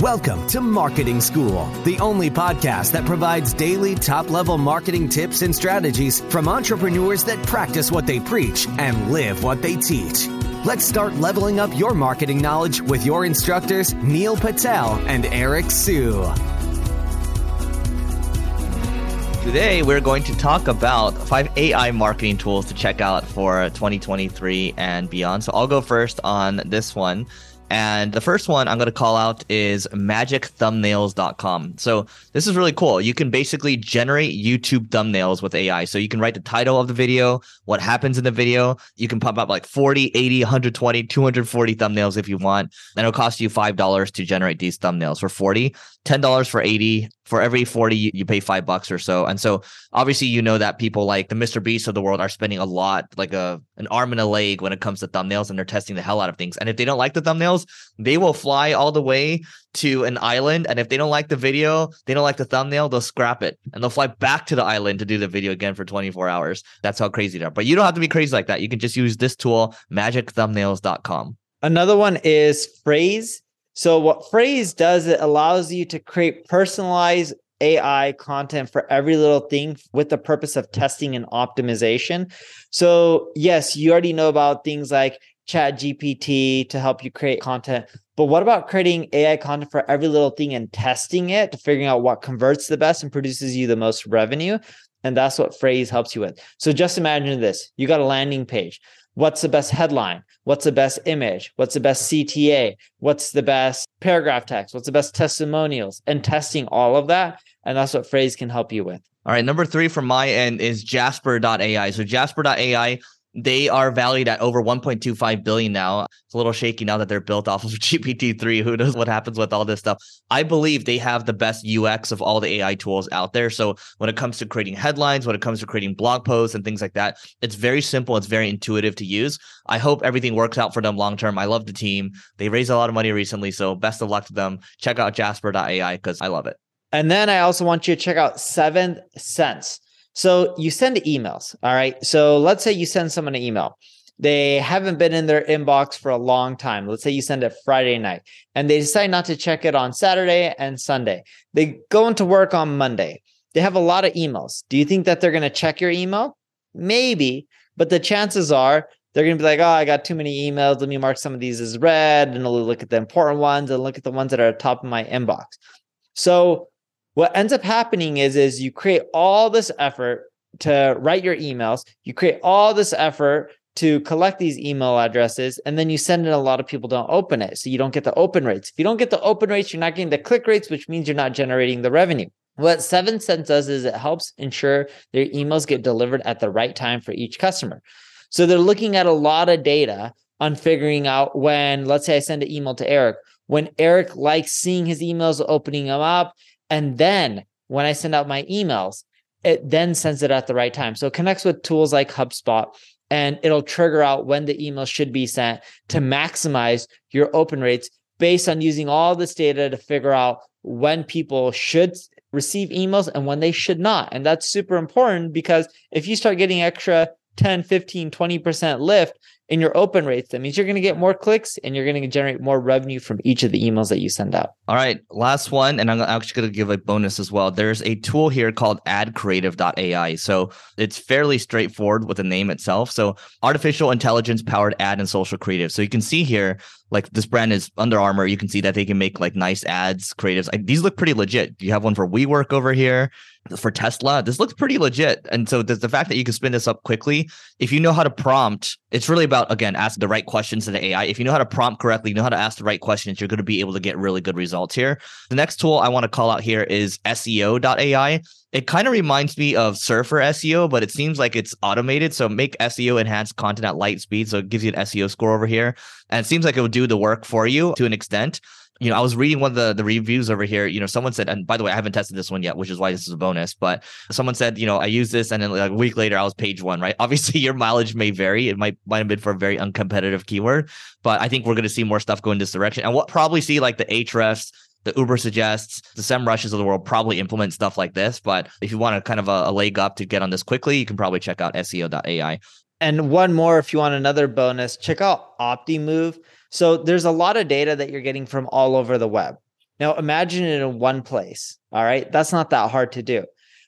Welcome to Marketing School, the only podcast that provides daily top level marketing tips and strategies from entrepreneurs that practice what they preach and live what they teach. Let's start leveling up your marketing knowledge with your instructors, Neil Patel and Eric Siu. Today, we're going to talk about five AI marketing tools to check out for 2023 and beyond. So I'll go first on this one. And the first one I'm going to call out is magicthumbnails.com. So this is really cool. You can basically generate YouTube thumbnails with AI. So you can write the title of the video, what happens in the video. You can pop up like 40, 80, 120, 240 thumbnails if you want. And it'll cost you $5 to generate these thumbnails for 40, $10 for 80, for every 40 you pay five bucks or so. And so obviously you know that people like the MrBeast of the world are spending a lot like a an arm and a leg when it comes to thumbnails and they're testing the hell out of things. And if they don't like the thumbnails they will fly all the way to an island. And if they don't like the video they don't like the thumbnail they'll scrap it. And they'll fly back to the island to do the video again for 24 hours. That's how crazy they are. But you don't have to be crazy like that. You can just use this tool magicthumbnails.com another one is Frase so what Frase does, it allows you to create personalized AI content for every little thing with the purpose of testing and optimization. So yes, you already know about things like ChatGPT to help you create content. But what about creating AI content for every little thing and testing it to figuring out what converts the best and produces you the most revenue? And that's what Frase helps you with. So just imagine this. You got a landing page. What's the best headline? What's the best image? What's the best CTA? What's the best paragraph text? What's the best testimonials? And testing all of that. And that's what Frase can help you with. All right. Number three from my end is Jasper.ai. So Jasper.ai they are valued at over 1.25 billion now. It's a little shaky now that they're built off of GPT-3. Who knows what happens with all this stuff? I believe they have the best UX of all the AI tools out there. So when it comes to creating headlines, when it comes to creating blog posts and things like that, it's very simple. It's very intuitive to use. I hope everything works out for them long term. I love the team. They raised a lot of money recently, so best of luck to them. Check out Jasper.ai because I love it. And then I also want you to check out Seventh Sense. So you send emails. All right. So let's say you send someone an email. They haven't been in their inbox for a long time. Let's say you send it Friday night and they decide not to check it on Saturday and Sunday. They go into work on Monday. They have a lot of emails. Do you think that they're going to check your email? Maybe, but the chances are they're going to be like, oh, I got too many emails. Let me mark some of these as red and look at the important ones and look at the ones that are at top of my inbox. So what ends up happening is is you create all this effort to write your emails. You create all this effort to collect these email addresses and then you send it a lot of people don't open it. So you don't get the open rates. If you don't get the open rates you're not getting the click rates which means you're not generating the revenue. What Seventh Sense does is it helps ensure their emails get delivered at the right time for each customer. So they're looking at a lot of data on figuring out when let's say i send an email to eric. When eric likes seeing his emails opening them up and then when I send out my emails, it then sends it at the right time. So it connects with tools like HubSpot and it'll trigger out when the email should be sent to maximize your open rates based on using all this data to figure out when people should receive emails and when they should not. And that's super important because if you start getting extra 10, 15, 20% lift in your open rates, that means you're going to get more clicks and you're going to generate more revenue from each of the emails that you send out. All right. Last one. And I'm actually going to give a bonus as well. There's a tool here called adcreative.ai. So it's fairly straightforward with the name itself. So artificial intelligence powered ad and social creative. So you can see here, like this brand is Under Armour. You can see that they can make like nice ads, creatives. these look pretty legit. You have one for WeWork over here for Tesla. This looks pretty legit. And so the, fact that you can spin this up quickly, if you know how to prompt, it's really about, again, ask the right questions to the AI. If you know how to prompt correctly, you know how to ask the right questions, you're going to be able to get really good results here. The next tool I want to call out here is SEO.ai. It kind of reminds me of Surfer SEO, but it seems like it's automated. So make SEO enhanced content at light speed. So it gives you an SEO score over here. And it seems like it will do the work for you to an extent you know, I was reading one of the, the reviews over here. You know, someone said, and by the way, I haven't tested this one yet, which is why this is a bonus. But someone said, you know, I use this, and then like a week later, I was page one. Right? Obviously, your mileage may vary. It might might have been for a very uncompetitive keyword, but I think we're going to see more stuff go in this direction, and we'll probably see like the Ahrefs the Ubersuggests, the SEMrushes of the world probably implement stuff like this. But if you want to kind of a, a leg up to get on this quickly, you can probably check out SEO.ai. And one more, if you want another bonus, check out Optimove. So there's a lot of data that you're getting from all over the web. Now imagine it in one place. All right. That's not that hard to do.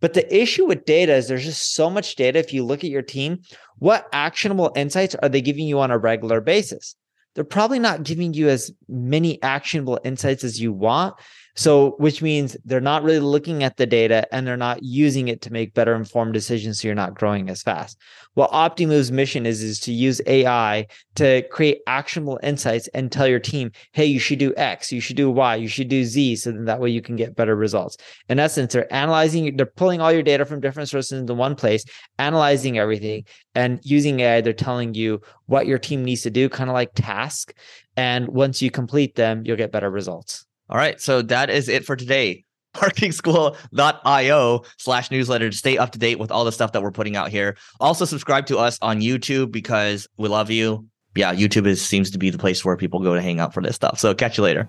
But the issue with data is there's just so much data. If you look at your team, what actionable insights are they giving you on a regular basis? They're probably not giving you as many actionable insights as you want so, which means they're not really looking at the data and they're not using it to make better informed decisions. So you're not growing as fast. What Optimove's mission is, is to use AI to create actionable insights and tell your team, hey, you should do X, you should do Y, you should do Z. So then that way you can get better results. In essence, they're analyzing, they're pulling all your data from different sources into one place, analyzing everything and using AI. They're telling you what your team needs to do, kind of like task. And once you complete them, you'll get better results. All right. So that is it for today. marketingschool.io slash newsletter to stay up to date with all the stuff that we're putting out here. Also subscribe to us on YouTube because we love you. Yeah, YouTube is seems to be the place where people go to hang out for this stuff. So catch you later.